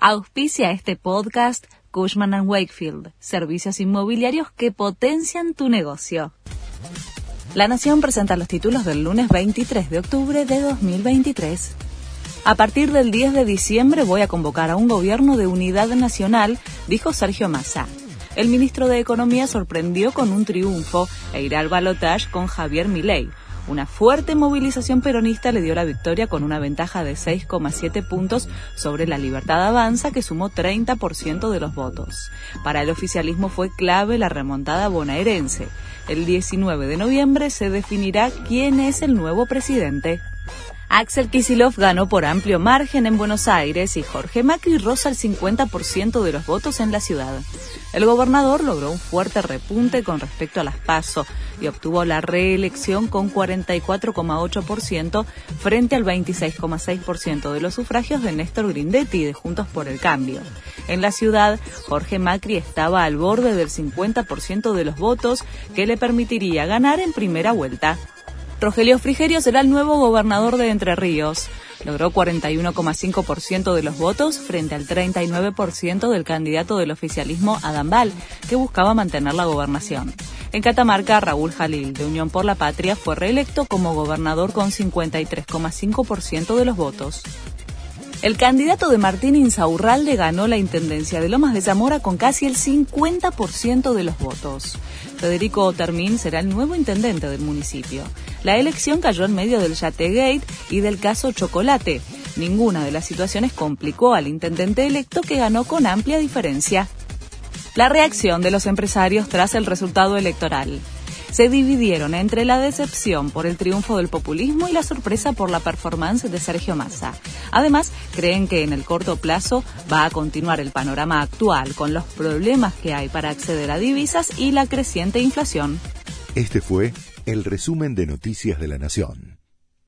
Auspicia este podcast Cushman ⁇ Wakefield, servicios inmobiliarios que potencian tu negocio. La Nación presenta los títulos del lunes 23 de octubre de 2023. A partir del 10 de diciembre voy a convocar a un gobierno de unidad nacional, dijo Sergio Massa. El ministro de Economía sorprendió con un triunfo e irá al balotaje con Javier Milei una fuerte movilización peronista le dio la victoria con una ventaja de 6,7 puntos sobre la Libertad Avanza, que sumó 30% de los votos. Para el oficialismo fue clave la remontada bonaerense. El 19 de noviembre se definirá quién es el nuevo presidente. Axel Kisilov ganó por amplio margen en Buenos Aires y Jorge Macri roza el 50% de los votos en la ciudad. El gobernador logró un fuerte repunte con respecto a las PASO y obtuvo la reelección con 44,8% frente al 26,6% de los sufragios de Néstor Grindetti de Juntos por el Cambio. En la ciudad, Jorge Macri estaba al borde del 50% de los votos que le permitiría ganar en primera vuelta. Rogelio Frigerio será el nuevo gobernador de Entre Ríos. Logró 41,5% de los votos frente al 39% del candidato del oficialismo Adambal, que buscaba mantener la gobernación. En Catamarca, Raúl Jalil, de Unión por la Patria, fue reelecto como gobernador con 53,5% de los votos. El candidato de Martín Insaurralde ganó la intendencia de Lomas de Zamora con casi el 50% de los votos. Federico Otermín será el nuevo intendente del municipio. La elección cayó en medio del Yategate y del caso Chocolate. Ninguna de las situaciones complicó al intendente electo que ganó con amplia diferencia. La reacción de los empresarios tras el resultado electoral se dividieron entre la decepción por el triunfo del populismo y la sorpresa por la performance de Sergio Massa. Además, creen que en el corto plazo va a continuar el panorama actual con los problemas que hay para acceder a divisas y la creciente inflación. Este fue el resumen de Noticias de la Nación.